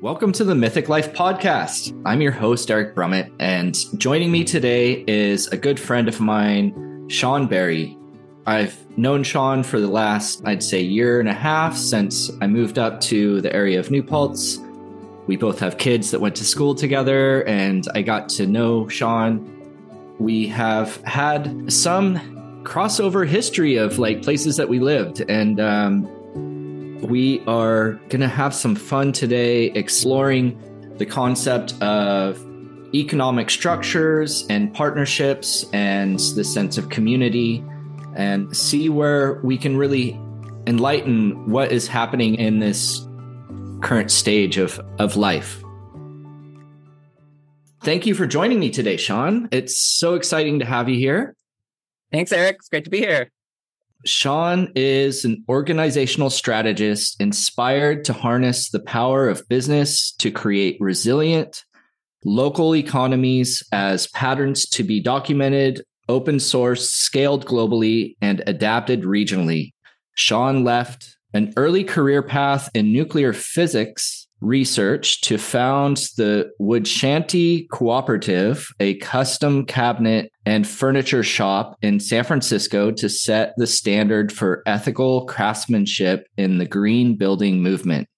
Welcome to the Mythic Life podcast. I'm your host, Eric Brumett, and joining me today is a good friend of mine, Shawn Berry. I've known Shawn for the last, I'd say, year and a half since I moved up to the area of New Paltz. We both have kids that went to school together, and I got to know Shawn. We have had some crossover history of like places that we lived, and um, we are going to have some fun today exploring the concept of economic structures and partnerships and the sense of community and see where we can really enlighten what is happening in this current stage of, of life. Thank you for joining me today, Shawn. It's so exciting to have you here. Thanks, Eric. It's great to be here. Shawn is an organizational strategist inspired to harness the power of business to create resilient local economies as patterns to be documented, open source, scaled globally, and adapted regionally. Shawn left an early career path in nuclear physics research to found the Woodshanti Cooperative, a custom cabinet and furniture shop in San Francisco to set the standard for ethical craftsmanship in the green building movement.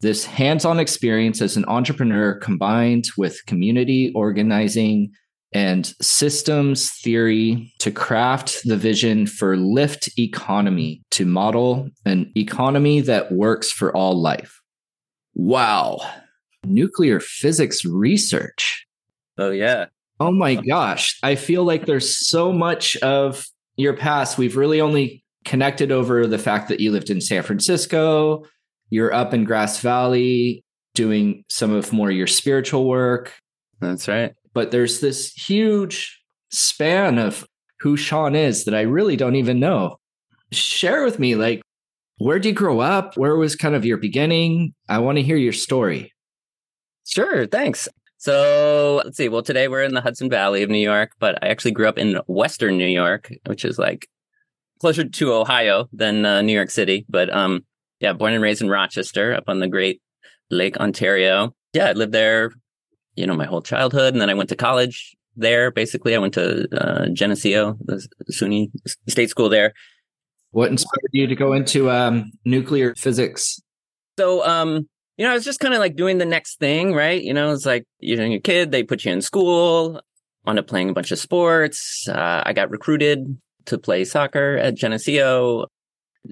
This hands on experience as an entrepreneur combined with community organizing and systems theory to craft the vision for lift economy to model an economy that works for all life. Wow. Nuclear physics research. Oh, yeah. Oh my gosh. I feel like there's so much of your past. We've really only connected over the fact that you lived in San Francisco, you're up in Grass Valley doing some of more your spiritual work. That's right. But there's this huge span of who Shawn is that I really don't even know. Share with me, like, where did you grow up? Where was kind of your beginning? I want to hear your story. Sure, thanks. So let's see. Well, today we're in the Hudson Valley of New York, but I actually grew up in Western New York, which is like closer to Ohio than uh, New York City. But um, yeah, born and raised in Rochester, up on the Great Lake Ontario. Yeah, I lived there, you know, my whole childhood, and then I went to college there. Basically, I went to uh, Geneseo, the SUNY state school there, what inspired you to go into um, nuclear physics? So, um, you know, I was just kind of like doing the next thing, right? You know, it's like you're a kid, they put you in school, wound up playing a bunch of sports. Uh, I got recruited to play soccer at Geneseo.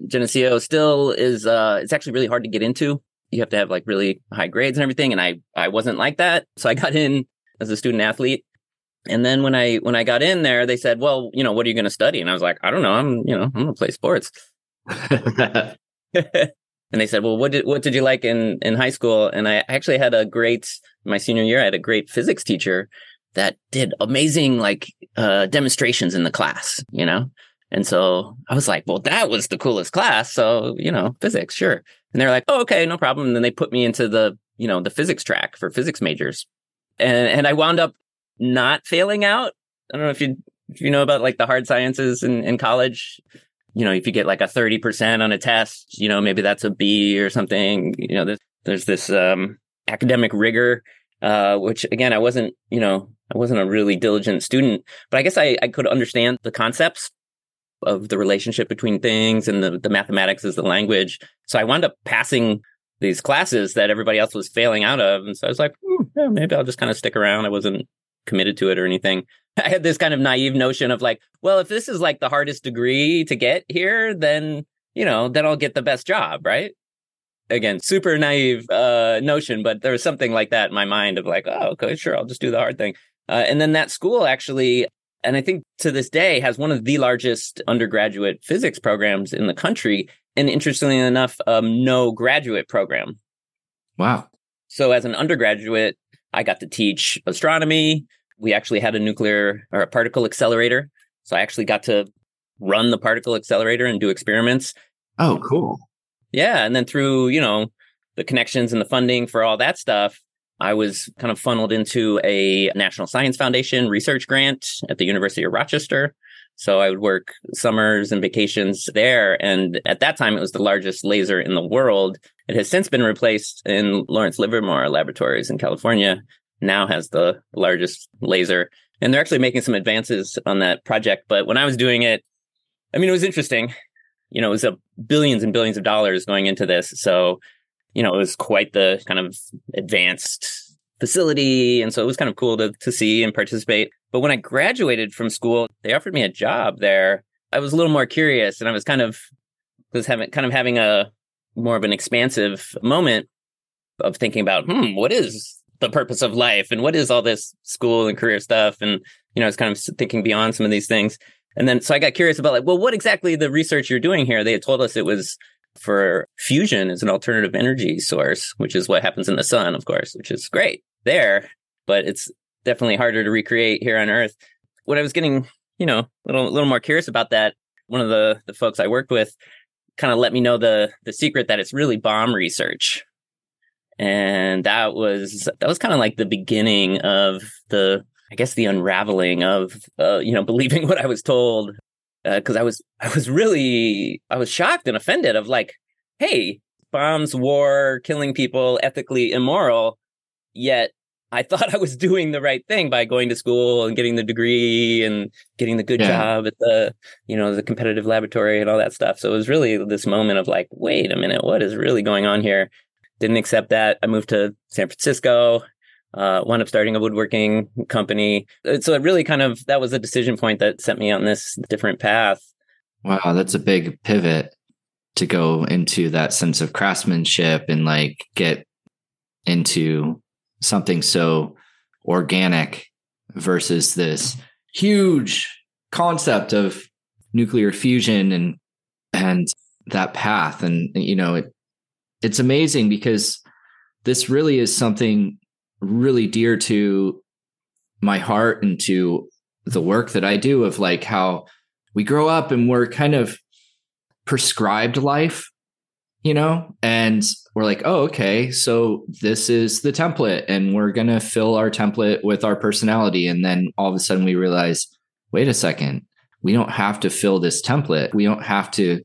Geneseo still is, uh, it's actually really hard to get into. You have to have like really high grades and everything. And I, I wasn't like that. So I got in as a student athlete and then when I when I got in there, they said, "Well, you know, what are you going to study?" And I was like, "I don't know. I'm you know I'm going to play sports." and they said, "Well, what did what did you like in in high school?" And I actually had a great my senior year. I had a great physics teacher that did amazing like uh, demonstrations in the class. You know, and so I was like, "Well, that was the coolest class." So you know, physics, sure. And they're like, "Oh, okay, no problem." And then they put me into the you know the physics track for physics majors, and and I wound up not failing out. I don't know if you if you know about like the hard sciences in, in college. You know, if you get like a 30% on a test, you know, maybe that's a B or something. You know, there's, there's this um, academic rigor, uh, which again, I wasn't, you know, I wasn't a really diligent student, but I guess I, I could understand the concepts of the relationship between things and the, the mathematics is the language. So I wound up passing these classes that everybody else was failing out of. And so I was like, hmm, yeah, maybe I'll just kind of stick around. I wasn't committed to it or anything. I had this kind of naive notion of like, well, if this is like the hardest degree to get here, then, you know, then I'll get the best job, right? Again, super naive uh, notion, but there was something like that in my mind of like, oh, okay, sure, I'll just do the hard thing. Uh, and then that school actually, and I think to this day has one of the largest undergraduate physics programs in the country. And interestingly enough, um, no graduate program. Wow. So as an undergraduate, I got to teach astronomy. We actually had a nuclear or a particle accelerator. So I actually got to run the particle accelerator and do experiments. Oh, cool. Yeah. And then through, you know, the connections and the funding for all that stuff, I was kind of funneled into a National Science Foundation research grant at the University of Rochester. So I would work summers and vacations there. And at that time, it was the largest laser in the world. It has since been replaced in Lawrence Livermore Laboratories in California, now has the largest laser. And they're actually making some advances on that project. But when I was doing it, I mean, it was interesting. You know, it was a billions and billions of dollars going into this. So, you know, it was quite the kind of advanced facility. And so it was kind of cool to, to see and participate. But when I graduated from school, they offered me a job there. I was a little more curious and I was kind of was having kind of having a more of an expansive moment of thinking about, hmm, what is the purpose of life and what is all this school and career stuff? And, you know, I was kind of thinking beyond some of these things. And then so I got curious about like, well, what exactly the research you're doing here? They had told us it was for fusion as an alternative energy source, which is what happens in the sun, of course, which is great there, but it's definitely harder to recreate here on Earth. When I was getting, you know, a little, little more curious about that, one of the, the folks I worked with kind of let me know the, the secret that it's really bomb research. And that was, that was kind of like the beginning of the, I guess the unraveling of, uh, you know, believing what I was told because uh, I was I was really I was shocked and offended of like, hey, bombs, war, killing people, ethically immoral. Yet I thought I was doing the right thing by going to school and getting the degree and getting the good yeah. job at the you know the competitive laboratory and all that stuff. So it was really this moment of like, wait a minute, what is really going on here? Didn't accept that. I moved to San Francisco uh, wound up starting a woodworking company. Uh, so it really kind of that was a decision point that set me on this different path. Wow, that's a big pivot to go into that sense of craftsmanship and like get into something so organic versus this huge concept of nuclear fusion and and that path and you know it it's amazing because this really is something really dear to my heart and to the work that I do of like how we grow up and we're kind of prescribed life, you know, and we're like, oh, okay, so this is the template, and we're going to fill our template with our personality. And then all of a sudden we realize, wait a second, we don't have to fill this template. We don't have to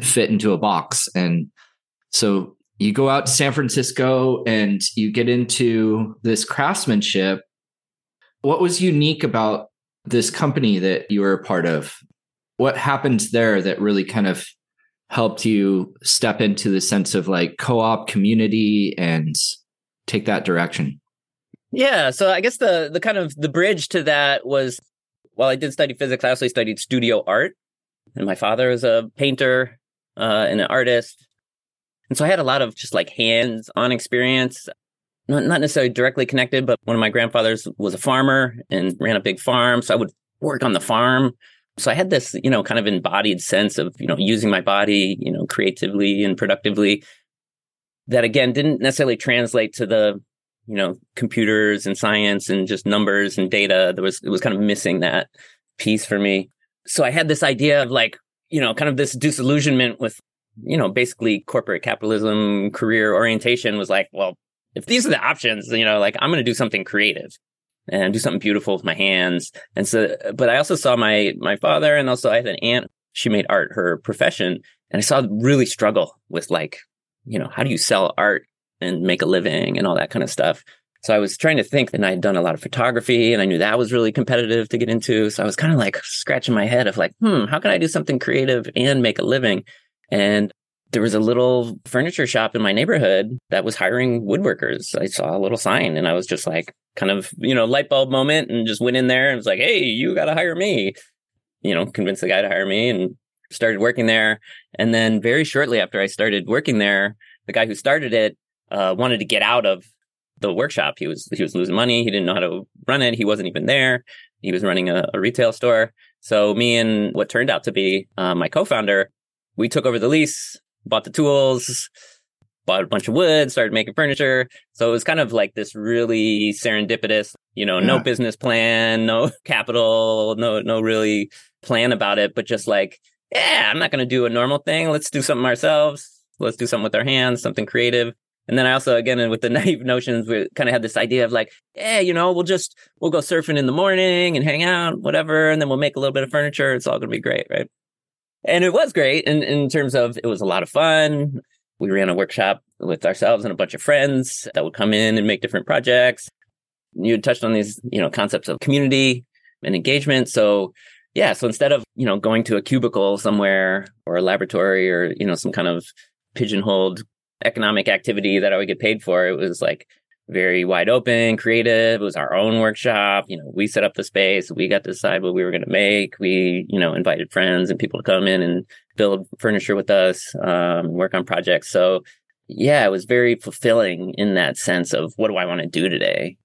fit into a box. And so you go out to San Francisco and you get into this craftsmanship. What was unique about this company that you were a part of? What happened there that really kind of helped you step into the sense of like co-op community and take that direction? Yeah, so I guess the the kind of the bridge to that was while I did study physics, I also studied studio art, and my father is a painter uh, and an artist. And so I had a lot of just like hands on experience, not, not necessarily directly connected, but one of my grandfathers was a farmer and ran a big farm. So I would work on the farm. So I had this, you know, kind of embodied sense of, you know, using my body, you know, creatively and productively that again didn't necessarily translate to the, you know, computers and science and just numbers and data. There was, it was kind of missing that piece for me. So I had this idea of like, you know, kind of this disillusionment with you know, basically corporate capitalism career orientation was like, well, if these are the options, you know, like I'm going to do something creative and do something beautiful with my hands. And so, but I also saw my, my father and also I had an aunt. She made art her profession and I saw really struggle with like, you know, how do you sell art and make a living and all that kind of stuff. So I was trying to think and I had done a lot of photography and I knew that was really competitive to get into. So I was kind of like scratching my head of like, hmm, how can I do something creative and make a living? And there was a little furniture shop in my neighborhood that was hiring woodworkers. I saw a little sign and I was just like, kind of, you know, light bulb moment and just went in there and was like, hey, you got to hire me. You know, convinced the guy to hire me and started working there. And then very shortly after I started working there, the guy who started it uh, wanted to get out of the workshop. He was he was losing money. He didn't know how to run it. He wasn't even there. He was running a, a retail store. So me and what turned out to be uh, my co-founder we took over the lease, bought the tools, bought a bunch of wood, started making furniture. So it was kind of like this really serendipitous, you know, yeah. no business plan, no capital, no, no really plan about it, but just like, yeah, I'm not going to do a normal thing. Let's do something ourselves. Let's do something with our hands, something creative. And then I also, again, with the naive notions, we kind of had this idea of like, yeah, you know, we'll just, we'll go surfing in the morning and hang out, whatever. And then we'll make a little bit of furniture. It's all going to be great. Right. And it was great in, in terms of it was a lot of fun. We ran a workshop with ourselves and a bunch of friends that would come in and make different projects. You touched on these, you know, concepts of community and engagement. So yeah, so instead of, you know, going to a cubicle somewhere or a laboratory or, you know, some kind of pigeonholed economic activity that I would get paid for, it was like very wide open, creative. It was our own workshop. You know, we set up the space. We got to decide what we were going to make. We, you know, invited friends and people to come in and build furniture with us, um, work on projects. So yeah, it was very fulfilling in that sense of what do I want to do today?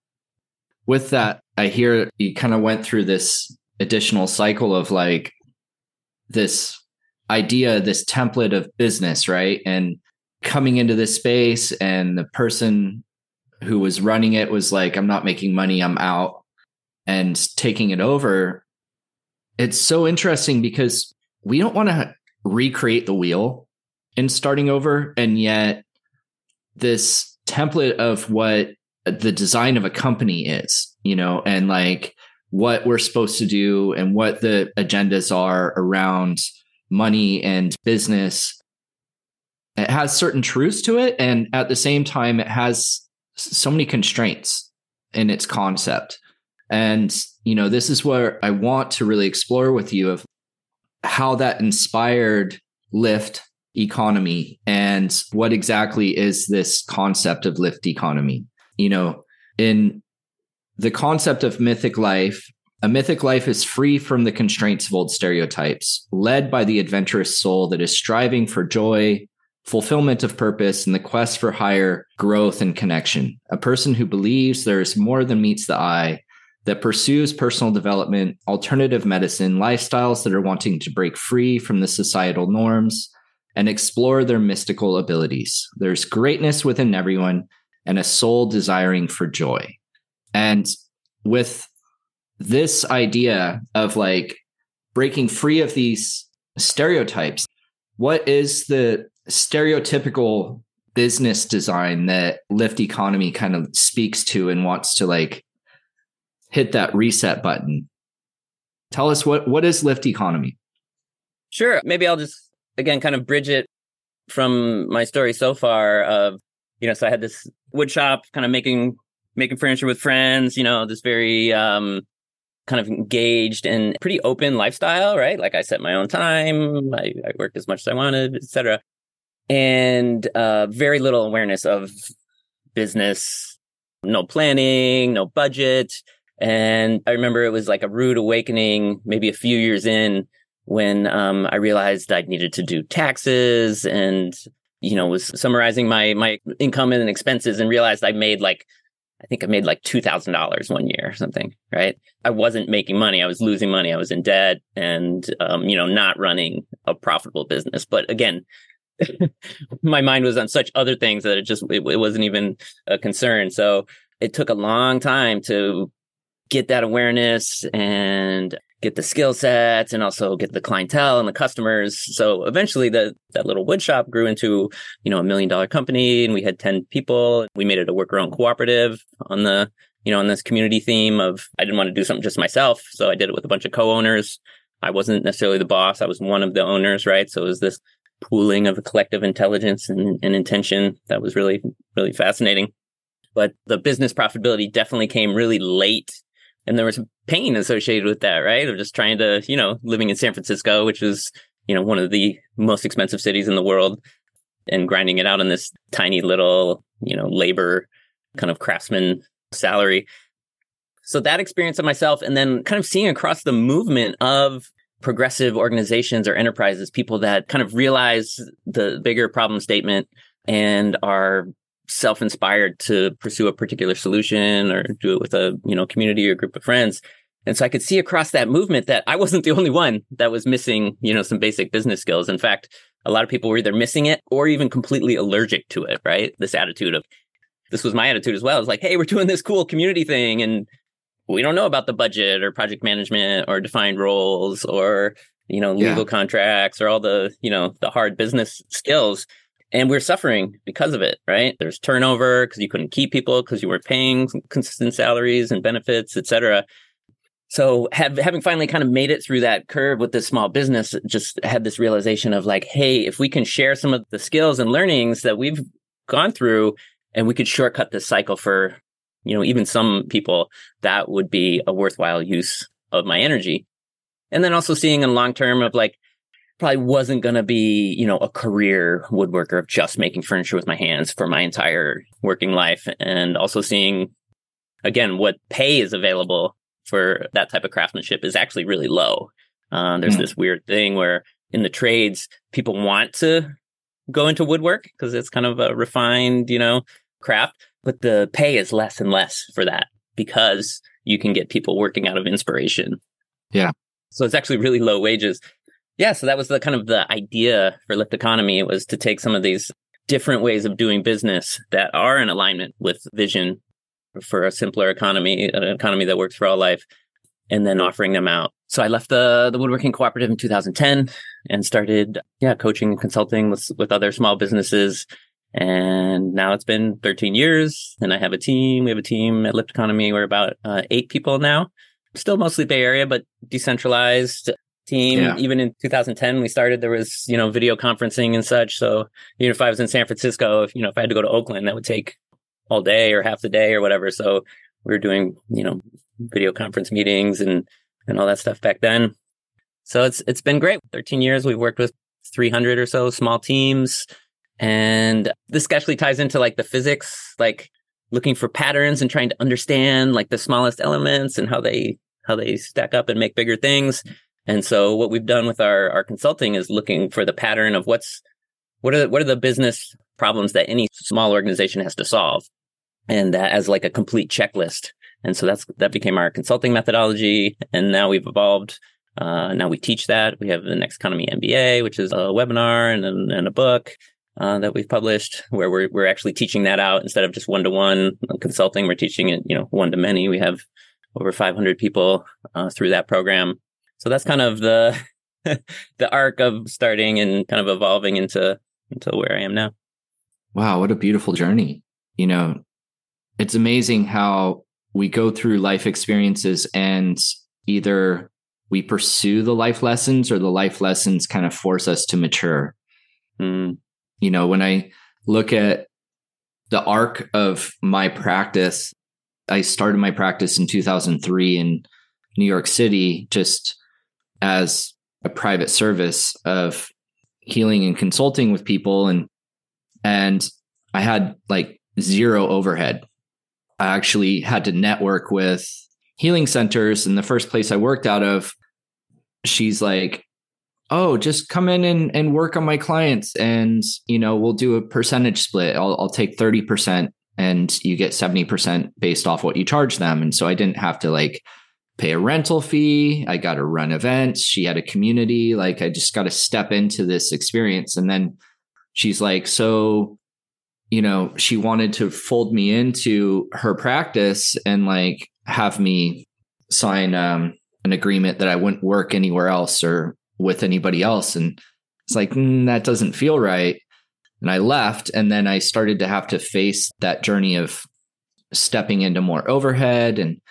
With that, I hear you kind of went through this additional cycle of like this idea, this template of business, right? And coming into this space, and the person who was running it was like, I'm not making money, I'm out, and taking it over. It's so interesting because we don't want to recreate the wheel in starting over. And yet, this template of what the design of a company is, you know, and like what we're supposed to do and what the agendas are around money and business it has certain truths to it and at the same time it has so many constraints in its concept. And you know this is where i want to really explore with you of how that inspired lift economy and what exactly is this concept of lift economy. You know in the concept of mythic life a mythic life is free from the constraints of old stereotypes, led by the adventurous soul that is striving for joy, fulfillment of purpose, and the quest for higher growth and connection. A person who believes there is more than meets the eye, that pursues personal development, alternative medicine, lifestyles that are wanting to break free from the societal norms and explore their mystical abilities. There's greatness within everyone and a soul desiring for joy. And with this idea of like breaking free of these stereotypes, what is the stereotypical business design that Lift Economy kind of speaks to and wants to like hit that reset button? Tell us what what is Lift Economy? Sure. Maybe I'll just again kind of bridge it from my story so far of you know so I had this wood shop kind of making making furniture with friends, you know, this very um, kind of engaged and pretty open lifestyle, right? Like I set my own time, I, I worked as much as I wanted, etc. And uh, very little awareness of business, no planning, no budget. And I remember it was like a rude awakening, maybe a few years in, when um, I realized I needed to do taxes and you know was summarizing my my income and expenses and realized I made like I think I made like $2,000 one year or something, right? I wasn't making money. I was losing money. I was in debt and, um, you know, not running a profitable business. But again, my mind was on such other things that it just, it, it wasn't even a concern. So it took a long time to get that awareness and get the skill sets and also get the clientele and the customers. So eventually the that little wood shop grew into, you know, a million dollar company and we had 10 people. We made it a worker owned cooperative on the, you know, on this community theme of I didn't want to do something just myself. So I did it with a bunch of co-owners. I wasn't necessarily the boss. I was one of the owners, right? So it was this pooling of a collective intelligence and, and intention that was really, really fascinating. But the business profitability definitely came really late and there was pain associated with that, right? Of just trying to, you know, living in San Francisco, which is, you know, one of the most expensive cities in the world, and grinding it out in this tiny little, you know, labor kind of craftsman salary. So that experience of myself, and then kind of seeing across the movement of progressive organizations or enterprises, people that kind of realize the bigger problem statement and are self-inspired to pursue a particular solution or do it with a you know community or group of friends. And so i could see across that movement that i wasn't the only one that was missing you know some basic business skills. In fact a lot of people were either missing it or even completely allergic to it right? This attitude of this was my attitude as well. It's like hey we're doing this cool community thing and we don't know about the budget or project management or defined roles or you know legal yeah. contracts or all the you know the hard business skills and we're suffering because of it, right? There's turnover because you couldn't keep people because you weren't paying consistent salaries and benefits, et cetera. So have, having finally kind of made it through that curve with this small business, just had this realization of like, hey, if we can share some of the skills and learnings that we've gone through and we could shortcut this cycle for, you know, even some people, that would be a worthwhile use of my energy. And then also seeing in long term of like, probably wasn't going to be, you know, a career woodworker of just making furniture with my hands for my entire working life. And also seeing, again, what pay is available for that type of craftsmanship is actually really low. Uh, there's mm. this weird thing where in the trades, people want to go into woodwork because it's kind of a refined, you know, craft, but the pay is less and less for that because you can get people working out of inspiration. Yeah. So it's actually really low wages yeah, so that was the kind of the idea for Lift Economy. It was to take some of these different ways of doing business that are in alignment with vision for a simpler economy, an economy that works for all life, and then offering them out. So I left the the woodworking cooperative in 2010 and started yeah coaching and consulting with with other small businesses. And now it's been 13 years, and I have a team. We have a team at Lift Economy. We're about uh, eight people now. Still mostly Bay Area, but decentralized team. Yeah. Even in 2010, we started, there was, you know, video conferencing and such. So even if I was in San Francisco, if, you know, if I had to go to Oakland, that would take all day or half the day or whatever. So we were doing, you know, video conference meetings and, and all that stuff back then. So it's, it's been great. 13 years. We've worked with 300 or so small teams. And this actually ties into like the physics, like looking for patterns and trying to understand like the smallest elements and how they, how they stack up and make bigger things. And so what we've done with our, our consulting is looking for the pattern of what's, what are the, what are the business problems that any small organization has to solve? And that as like a complete checklist. And so that's, that became our consulting methodology. And now we've evolved. Uh, now we teach that. We have the Next Economy MBA, which is a webinar and, and a book. Uh, that we've published where we're, we're actually teaching that out instead of just one to one consulting. We're teaching it, you know, one to many. We have over 500 people uh, through that program. So that's kind of the the arc of starting and kind of evolving into into where I am now. Wow, what a beautiful journey. You know, it's amazing how we go through life experiences and either we pursue the life lessons or the life lessons kind of force us to mature. Mm. You know, when I look at the arc of my practice, I started my practice in 2003 in New York City, just as a private service of healing and consulting with people and and I had like zero overhead. I actually had to network with healing centers and the first place I worked out of she's like oh just come in and, and work on my clients and you know we'll do a percentage split I'll, I'll take 30% and you get 70% based off what you charge them and so I didn't have to like pay a rental fee. I got to run events. She had a community. Like I just got to step into this experience. And then she's like, so, you know, she wanted to fold me into her practice and like have me sign um, an agreement that I wouldn't work anywhere else or with anybody else. And it's like, mm, that doesn't feel right. And I left. And then I started to have to face that journey of stepping into more overhead and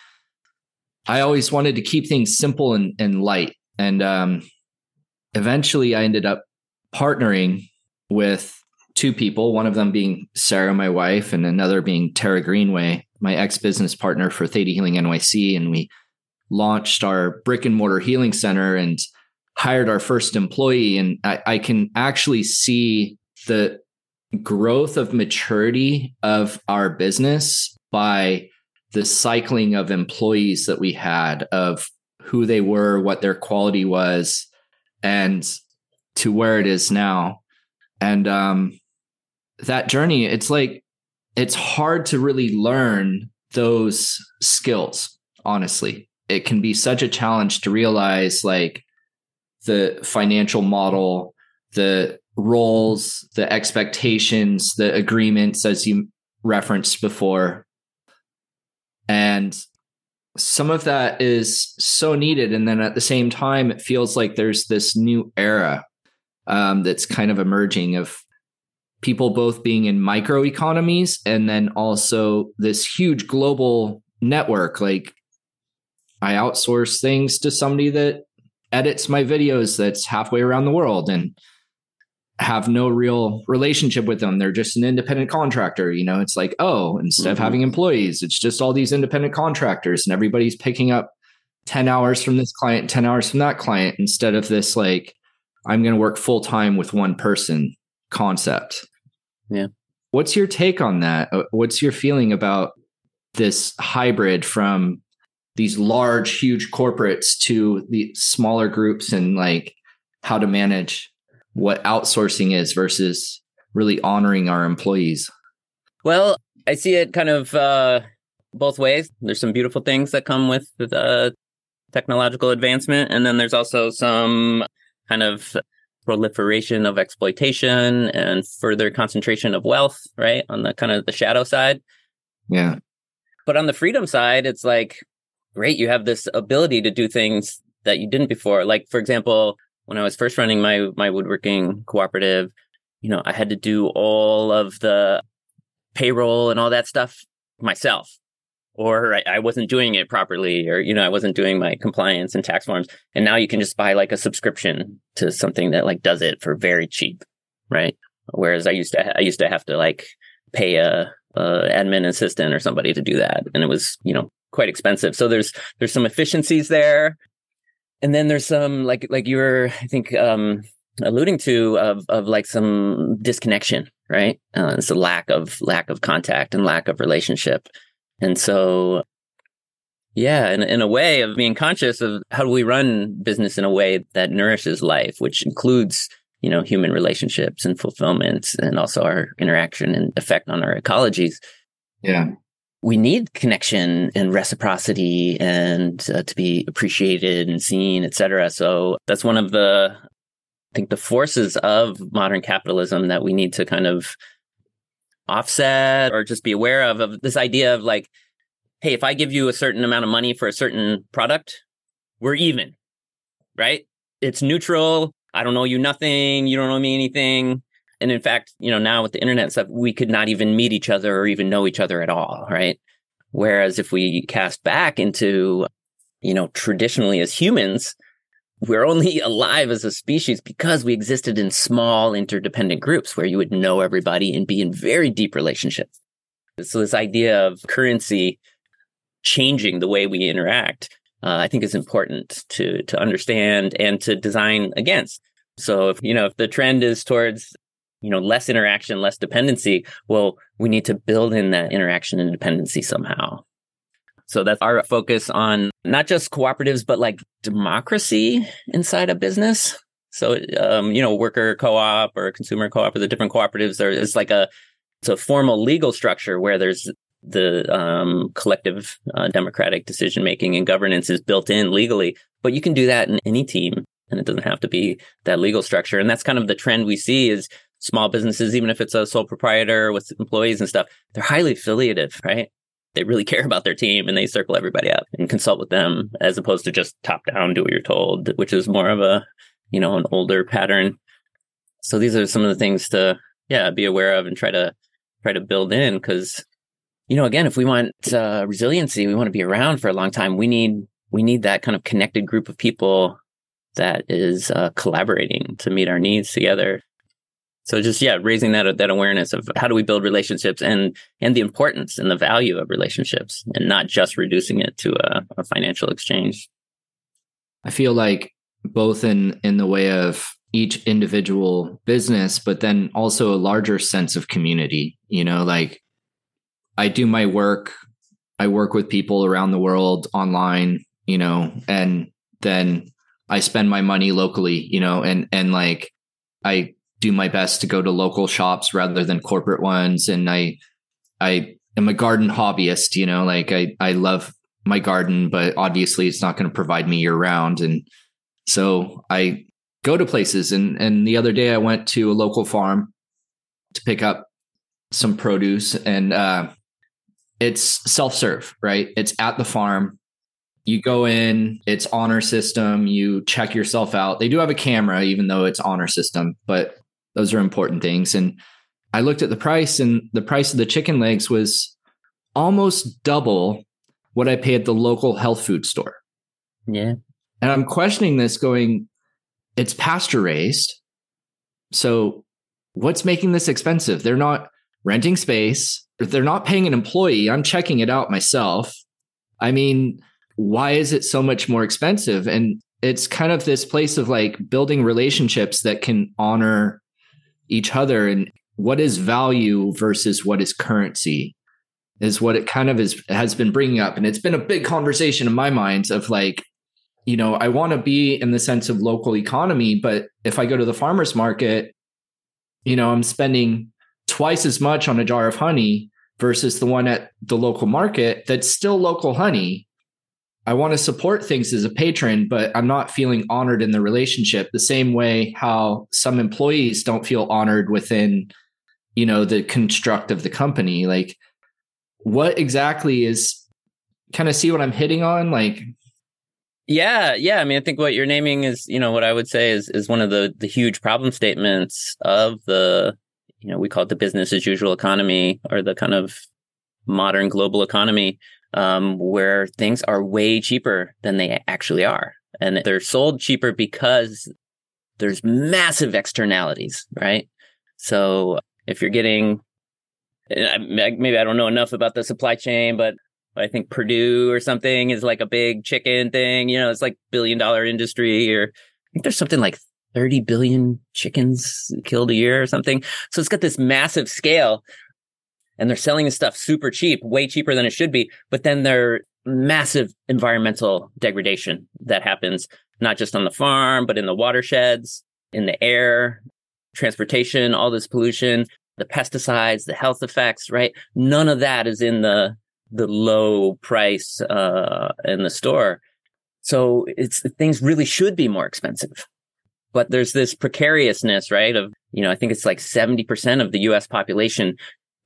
I always wanted to keep things simple and, and light. And um, eventually I ended up partnering with two people, one of them being Sarah, my wife, and another being Tara Greenway, my ex business partner for Theta Healing NYC. And we launched our brick and mortar healing center and hired our first employee. And I, I can actually see the growth of maturity of our business by the cycling of employees that we had of who they were, what their quality was, and to where it is now. And um, that journey, it's like it's hard to really learn those skills, honestly. It can be such a challenge to realize like the financial model, the roles, the expectations, the agreements, as you referenced before, and some of that is so needed. And then at the same time, it feels like there's this new era um, that's kind of emerging of people both being in micro economies and then also this huge global network. Like I outsource things to somebody that edits my videos that's halfway around the world and have no real relationship with them. They're just an independent contractor. You know, it's like, oh, instead mm-hmm. of having employees, it's just all these independent contractors and everybody's picking up 10 hours from this client, 10 hours from that client, instead of this, like, I'm going to work full time with one person concept. Yeah. What's your take on that? Uh, what's your feeling about this hybrid from these large, huge corporates to the smaller groups and like how to manage what outsourcing is versus really honoring our employees? Well, I see it kind of uh, both ways. There's some beautiful things that come with the technological advancement, and then there's also some kind of proliferation of exploitation and further concentration of wealth, right? On the kind of the shadow side. Yeah. But on the freedom side, it's like, great, you have this ability to do things that you didn't before. Like, for example, when I was first running my my woodworking cooperative, you know, I had to do all of the payroll and all that stuff myself or I, I, wasn't doing it properly, or you know, I wasn't doing my compliance and tax forms. And now you can just buy like a subscription to something that like does it for very cheap, right? Whereas I used to, I used to have to like pay a, a admin assistant or somebody to do that, and it was you know quite expensive. So there's there's some efficiencies there, and then there's some like like you were I think um alluding to of of like some disconnection, right? Uh, it's a lack of lack of contact and lack of relationship and so, yeah, in, in a way of being conscious of how do we run business in a way that nourishes life, which includes, you know, human relationships and fulfillment and also our interaction and effect on our ecologies. Yeah. We need connection and reciprocity and uh, to be appreciated and seen, et cetera. So that's one of the, I think the forces of modern capitalism that we need to kind of offset or just be aware of, of this idea of like, hey, if I give you a certain amount of money for a certain product, we're even, right? It's neutral. I don't owe you nothing. You don't owe me anything. And in fact, you know, now with the internet stuff, we could not even meet each other or even know each other at all, right? Whereas if we cast back into, you know, traditionally as humans, we're only alive as a species because we existed in small interdependent groups where you would know everybody and be in very deep relationships. So this idea of currency changing the way we interact, uh, I think is important to to understand and to design against. So if you know if the trend is towards you know less interaction, less dependency, well, we need to build in that interaction and dependency somehow. So that's our focus on not just cooperatives, but like democracy inside a business. So, um, you know, worker co-op or consumer co-op or the different cooperatives, there is like a, it's a formal legal structure where there's the um, collective uh, democratic decision making and governance is built in legally, but you can do that in any team and it doesn't have to be that legal structure. And that's kind of the trend we see is small businesses, even if it's a sole proprietor with employees and stuff, they're highly affiliative, right? they really care about their team and they circle everybody up and consult with them as opposed to just top down do what you're told which is more of a you know an older pattern so these are some of the things to yeah be aware of and try to try to build in because you know again if we want uh, resiliency we want to be around for a long time we need we need that kind of connected group of people that is uh, collaborating to meet our needs together so just yeah, raising that that awareness of how do we build relationships and and the importance and the value of relationships, and not just reducing it to a, a financial exchange. I feel like both in in the way of each individual business, but then also a larger sense of community. You know, like I do my work, I work with people around the world online, you know, and then I spend my money locally, you know, and and like I do my best to go to local shops rather than corporate ones. And I, I am a garden hobbyist, you know, like I, I love my garden, but obviously it's not going to provide me year round. And so I go to places and, and the other day I went to a local farm to pick up some produce and, uh, it's self-serve, right? It's at the farm. You go in, it's honor system, you check yourself out. They do have a camera, even though it's honor system, but those are important things. And I looked at the price and the price of the chicken legs was almost double what I pay at the local health food store. Yeah. And I'm questioning this going, it's pasture raised. So what's making this expensive? They're not renting space, they're not paying an employee. I'm checking it out myself. I mean, why is it so much more expensive? And it's kind of this place of like building relationships that can honor each other and what is value versus what is currency is what it kind of is has been bringing up. And it's been a big conversation in my mind of like you know i want to be in the sense of local economy but if i go to the farmers market you know i'm spending twice as much on a jar of honey versus the one at the local market that's still local honey I want to support things as a patron, but I'm not feeling honored in the relationship the same way how some employees don't feel honored within, you know, the construct of the company. Like, what exactly is kind of see what I'm hitting on? Like, yeah, yeah. I mean, I think what you're naming is, you know, what I would say is is one of the the huge problem statements of the, you know, we call it the business as usual economy or the kind of modern global economy um, where things are way cheaper than they actually are. And they're sold cheaper because there's massive externalities, right? So if you're getting, maybe I don't know enough about the supply chain, but I think Perdue or something is like a big chicken thing. You know, it's like billion dollar industry or I think there's something like 30 billion chickens killed a year or something. So it's got this massive scale and they're selling this stuff super cheap, way cheaper than it should be. But then there's massive environmental degradation that happens not just on the farm, but in the watersheds, in the air, transportation, all this pollution, the pesticides, the health effects, right? None of that is in the the low price uh, in the store. So it's things really should be more expensive. But there's this precariousness, right? Of, you know, I think it's like 70% of the US population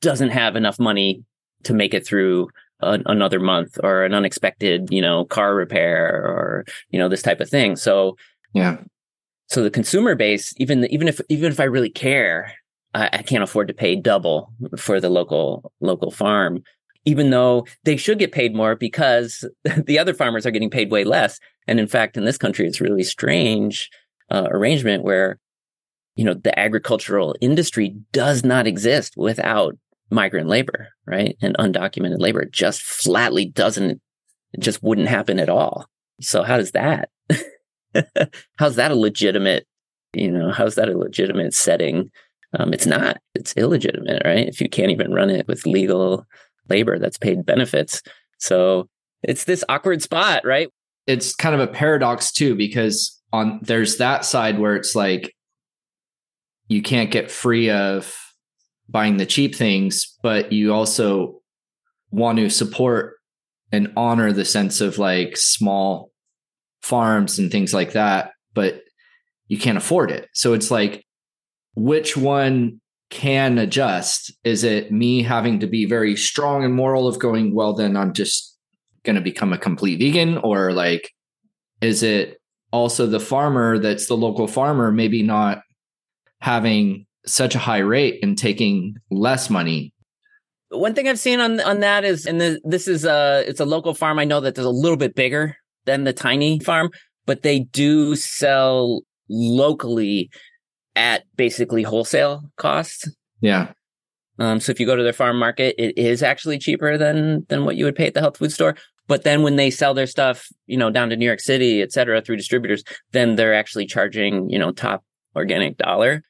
doesn't have enough money to make it through a, another month or an unexpected, you know, car repair or, you know, this type of thing. So, yeah. So the consumer base, even, even if, even if I really care, I, I can't afford to pay double for the local, local farm, even though they should get paid more because the other farmers are getting paid way less. And in fact, in this country, it's really strange uh, arrangement where you know the agricultural industry does not exist without migrant labor, right? And undocumented labor. It just flatly doesn't, it just wouldn't happen at all. So how does that, how's that a legitimate, you know, how's that a legitimate setting? Um, it's not, it's illegitimate, right? If you can't even run it with legal labor that's paid benefits. So it's this awkward spot, right? It's kind of a paradox too, because on there's that side where it's like you can't get free of buying the cheap things, but you also want to support and honor the sense of like small farms and things like that, but you can't afford it. So it's like, which one can adjust? Is it me having to be very strong and moral of going, well, then I'm just going to become a complete vegan? Or like, is it also the farmer that's the local farmer, maybe not having such a high rate and taking less money. One thing I've seen on on that is, and the, this is a it's a local farm. I know that there's a little bit bigger than the tiny farm, but they do sell locally at basically wholesale costs. Yeah. Um, so if you go to their farm market, it is actually cheaper than than what you would pay at the health food store. But then when they sell their stuff, you know, down to New York City, et cetera, through distributors, then they're actually charging, you know, top organic dollar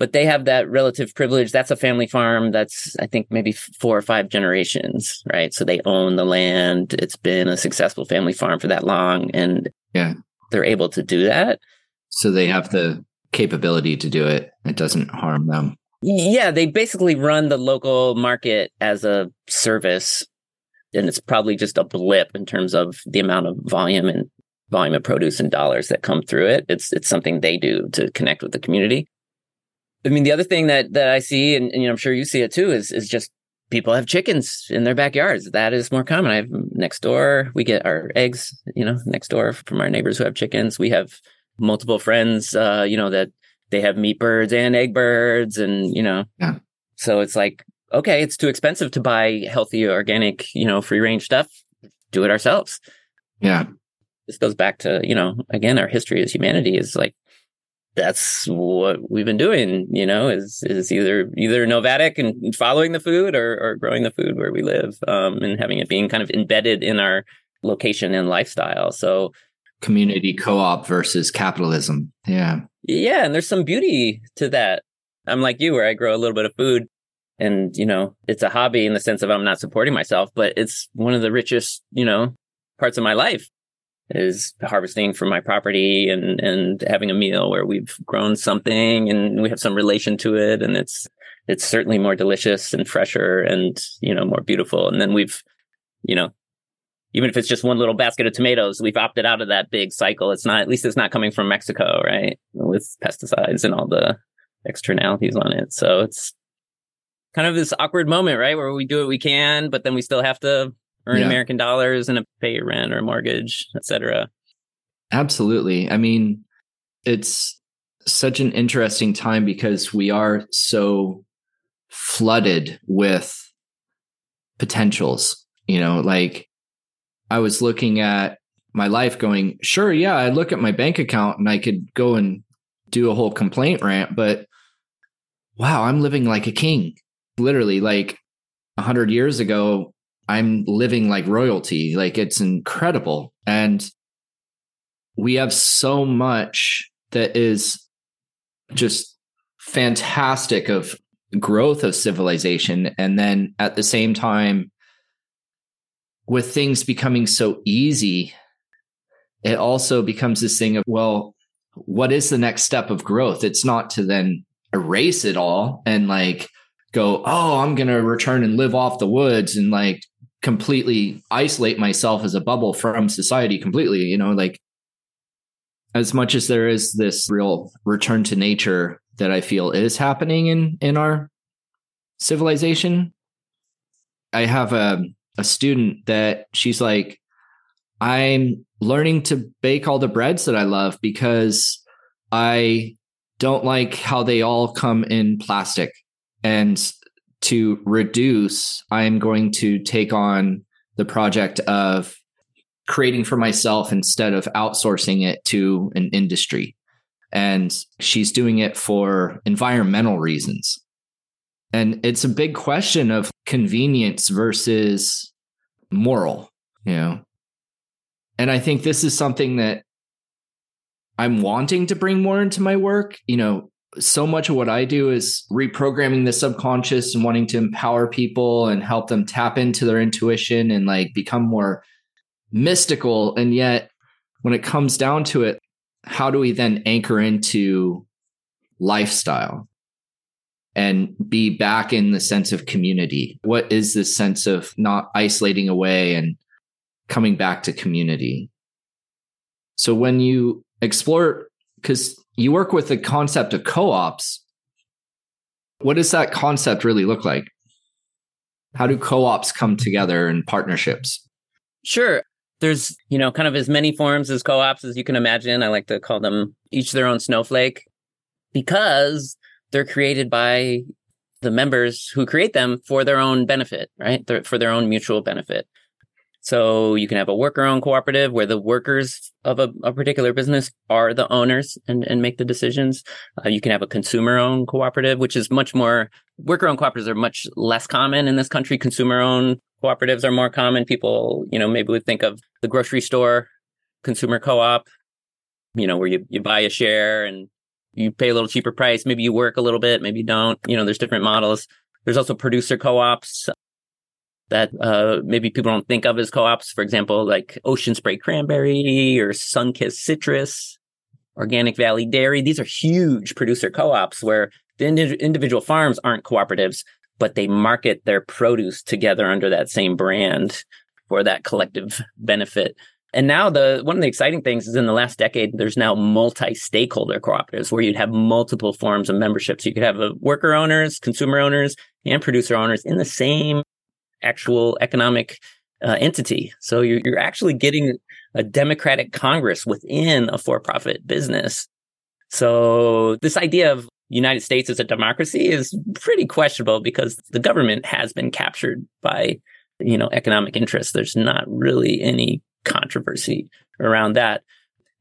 but they have that relative privilege. That's a family farm. That's, I think, maybe four or five generations, right? So they own the land. It's been a successful family farm for that long. And yeah, they're able to do that. So they have the capability to do it. It doesn't harm them. Yeah, they basically run the local market as a service. And it's probably just a blip in terms of the amount of volume and volume of produce and dollars that come through it. It's it's something they do to connect with the community. I mean, the other thing that that I see, and, and you know, I'm sure you see it too, is is just people have chickens in their backyards. That is more common. I have next door. We get our eggs, you know, next door from our neighbors who have chickens. We have multiple friends, uh, you know, that they have meat birds and egg birds, and you know, yeah. So it's like, okay, it's too expensive to buy healthy, organic, you know, free range stuff. Do it ourselves. Yeah. This goes back to, you know, again, our history as humanity is like, that's what we've been doing, you know, is, is either, either nomadic and following the food or, or growing the food where we live, um, and having it being kind of embedded in our location and lifestyle. So community co-op versus capitalism. Yeah. Yeah. And there's some beauty to that. I'm like you, where I grow a little bit of food and, you know, it's a hobby in the sense of I'm not supporting myself, but it's one of the richest, you know, parts of my life is harvesting from my property and, and having a meal where we've grown something and we have some relation to it. And it's, it's certainly more delicious and fresher and, you know, more beautiful. And then we've, you know, even if it's just one little basket of tomatoes, we've opted out of that big cycle. It's not, at least it's not coming from Mexico, right? With pesticides and all the externalities on it. So it's kind of this awkward moment, right? Where we do what we can, but then we still have to earn yeah. American dollars and pay your rent or mortgage, etc. Absolutely. I mean, it's such an interesting time because we are so flooded with potentials, you know, like I was looking at my life going, sure, yeah, I look at my bank account and I could go and do a whole complaint rant, but wow, I'm living like a king. Literally, like a hundred years ago, I'm living like royalty. Like it's incredible. And we have so much that is just fantastic of growth of civilization. And then at the same time, with things becoming so easy, it also becomes this thing of, well, what is the next step of growth? It's not to then erase it all and like go, oh, I'm going to return and live off the woods and like completely isolate myself as a bubble from society completely. You know, like as much as there is this real return to nature that I feel is happening in in our civilization, I have a a student that she's like, I'm learning to bake all the breads that I love because I don't like how they all come in plastic. And to reduce, I'm going to take on the project of creating for myself instead of outsourcing it to an industry. And she's doing it for environmental reasons. And it's a big question of convenience versus moral, you know. And I think this is something that I'm wanting to bring more into my work. You know, so much of what I do is reprogramming the subconscious and wanting to empower people and help them tap into their intuition and like become more mystical. And yet, when it comes down to it, how do we then anchor into lifestyle? and be back in the sense of community? What is this sense of not isolating away and coming back to community? So when you explore, because you work with the concept of co ops, what does that concept really look like? How do co ops come together in partnerships? Sure. There's, you know, kind of as many forms as co ops as you can imagine. I like to call them each their own snowflake because they're created by the members who create them for their own benefit, right? For their own mutual benefit. So you can have a worker owned cooperative where the workers of a, a, particular business are the owners and, and make the decisions. Uh, you can have a consumer owned cooperative, which is much more, worker owned cooperatives are much less common in this country. Consumer owned cooperatives are more common. People, you know, maybe would think of the grocery store consumer co op, you know, where you, you buy a share and you pay a little cheaper price. Maybe you work a little bit, maybe you don't. You know, there's different models. There's also producer co-ops that uh, maybe people don't think of as co-ops. For example, like Ocean Spray Cranberry or Sunkist Citrus, Organic Valley Dairy. These are huge producer co-ops where the individual farms aren't cooperatives, but they market their produce together under that same brand for that collective benefit. And now the one of the exciting things is in the last decade, there's now multi-stakeholder cooperatives where you'd have multiple forms of membership. So you could have a worker owners, consumer owners, and producer owners in the same actual economic uh, entity. So you're, you're actually getting a democratic Congress within a for-profit business. So this idea of United States as a democracy is pretty questionable because the government has been captured by, you know, economic interests. There's not really any controversy around that.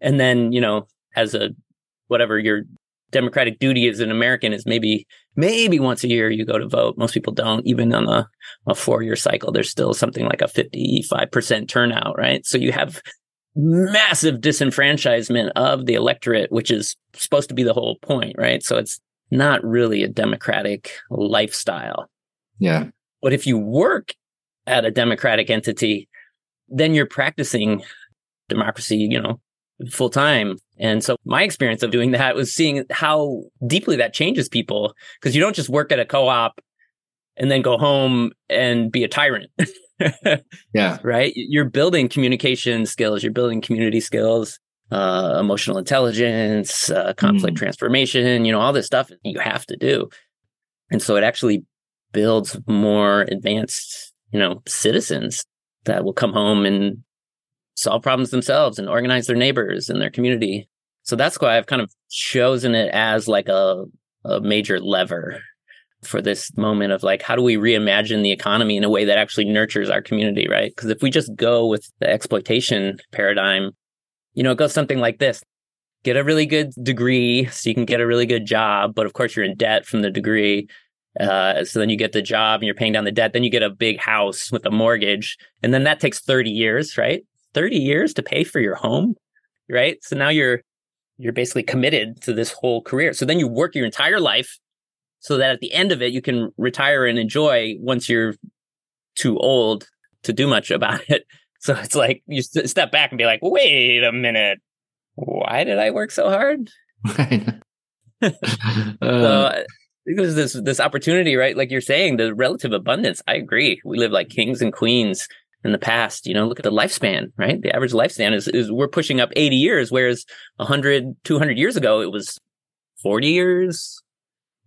And then, you know, as a whatever your democratic duty as an American is maybe maybe once a year you go to vote. Most people don't. Even on a, a four year cycle, there's still something like a 55% turnout, right? So you have massive disenfranchisement of the electorate, which is supposed to be the whole point, right? So it's not really a democratic lifestyle. Yeah. But if you work at a democratic entity, then you're practicing democracy, you know, full time. And so my experience of doing that was seeing how deeply that changes people because you don't just work at a co-op and then go home and be a tyrant. yeah. Right. You're building communication skills. You're building community skills, uh, emotional intelligence, uh, conflict mm. transformation, you know, all this stuff you have to do. And so it actually builds more advanced, you know, citizens that will come home and solve problems themselves and organize their neighbors and their community. So that's why I've kind of chosen it as like a, a major lever for this moment of like, how do we reimagine the economy in a way that actually nurtures our community, right? Because if we just go with the exploitation paradigm, you know, it goes something like this get a really good degree so you can get a really good job, but of course you're in debt from the degree. Uh, so then you get the job and you're paying down the debt. Then you get a big house with a mortgage. And then that takes 30 years, right? 30 years to pay for your home, right? So now you're, you're basically committed to this whole career. So then you work your entire life so that at the end of it, you can retire and enjoy once you're too old to do much about it. So it's like you step back and be like, wait a minute, why did I work so hard? uh, so there's this this opportunity, right? Like you're saying, the relative abundance. I agree. We live like kings and queens in the past. You know, look at the lifespan, right? The average lifespan is is we're pushing up 80 years, whereas 100, 200 years ago it was 40 years,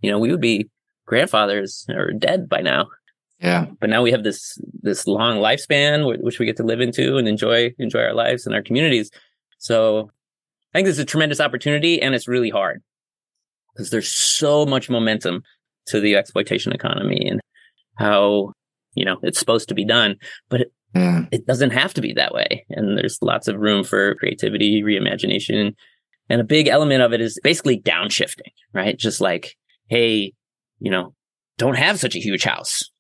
you know, we would be grandfathers or dead by now. Yeah. But now we have this this long lifespan which we get to live into and enjoy enjoy our lives and our communities. So I think this is a tremendous opportunity and it's really hard because there's so much momentum to the exploitation economy and how, you know, it's supposed to be done, but yeah. it doesn't have to be that way. And there's lots of room for creativity, reimagination. And a big element of it is basically downshifting, right? Just like hey, you know, don't have such a huge house.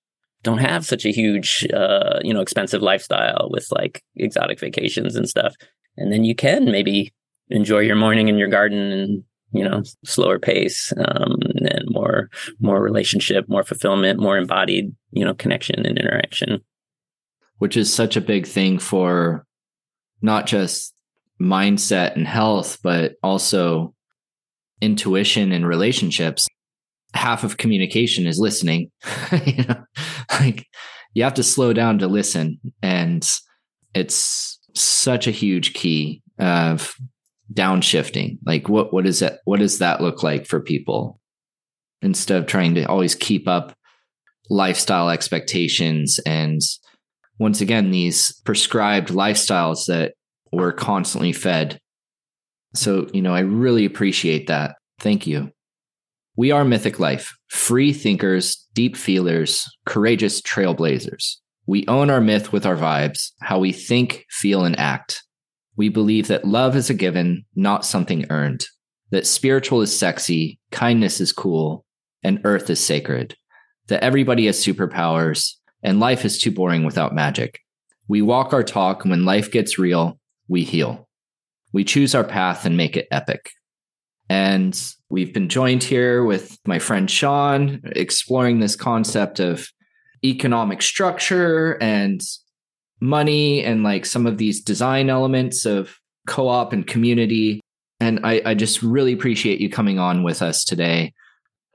Don't have such a huge, uh, you know, expensive lifestyle with like exotic vacations and stuff. And then you can maybe enjoy your morning in your garden and, you know, slower pace, um, and more, more relationship, more fulfillment, more embodied, you know, connection and interaction. Which is such a big thing for not just mindset and health, but also intuition and relationships half of communication is listening. you know, like you have to slow down to listen, and it's such a huge key of downshifting. Like, what what is that? What does that look like for people? Instead of trying to always keep up lifestyle expectations and once again these prescribed lifestyles that we're constantly fed. So, you know, I really appreciate that. Thank you. We are Mythic Life, free thinkers, deep feelers, courageous trailblazers. We own our myth with our vibes, how we think, feel, and act. We believe that love is a given, not something earned, that spiritual is sexy, kindness is cool, and earth is sacred, that everybody has superpowers, and life is too boring without magic. We walk our talk, and when life gets real, we heal. We choose our path and make it epic. And we've been joined here with my friend Shawn, exploring this concept of economic structure and money and like some of these design elements of co op and community. And I, I just really appreciate you coming on with us today.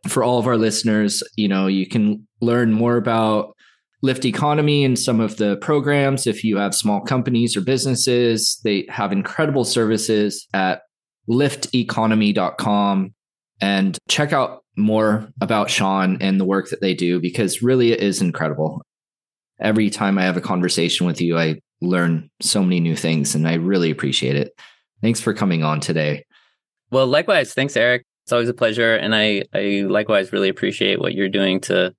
For all of our listeners, you know, you can learn more about Lift Economy and some of the programs if you have small companies or businesses. They have incredible services at lifteconomy.com and check out more about Shawn and the work that they do because really it is incredible. Every time I have a conversation with you, I learn so many new things and I really appreciate it. Thanks for coming on today. Well, likewise. Thanks, Eric. It's always a pleasure. And I, I likewise really appreciate what you're doing to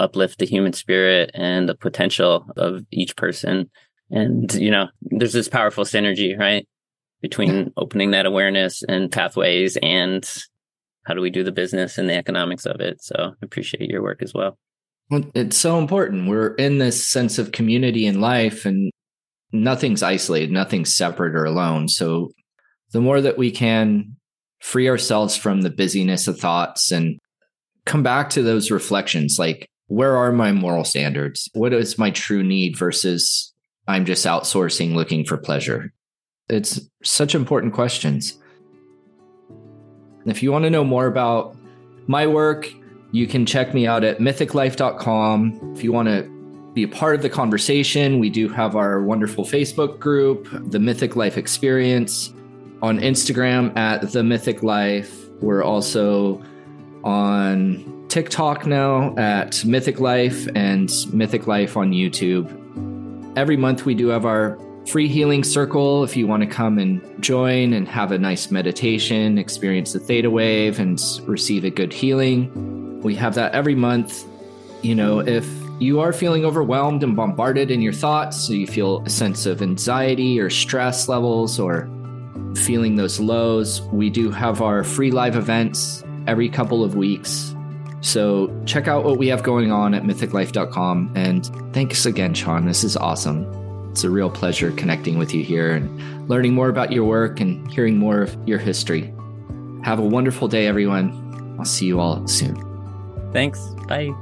uplift the human spirit and the potential of each person. And, you know, there's this powerful synergy, right? Between opening that awareness and pathways and how do we do the business and the economics of it. So I appreciate your work as well. Well, it's so important. We're in this sense of community in life and nothing's isolated, nothing's separate or alone. So the more that we can free ourselves from the busyness of thoughts and come back to those reflections like where are my moral standards? What is my true need versus I'm just outsourcing looking for pleasure? It's such important questions. If you want to know more about my work, you can check me out at mythiclife.com. If you want to be a part of the conversation, we do have our wonderful Facebook group, The Mythic Life Experience, on Instagram at The Mythic Life. We're also on TikTok now at Mythic Life and Mythic Life on YouTube. Every month we do have our free healing circle if you want to come and join and have a nice meditation, experience the theta wave, and receive a good healing. We have that every month. You know, if you are feeling overwhelmed and bombarded in your thoughts, so you feel a sense of anxiety or stress levels or feeling those lows, we do have our free live events every couple of weeks. So check out what we have going on at mythiclife.com. And thanks again, Shawn. This is awesome. It's a real pleasure connecting with you here and learning more about your work and hearing more of your history. Have a wonderful day, everyone. I'll see you all soon. Thanks. Bye.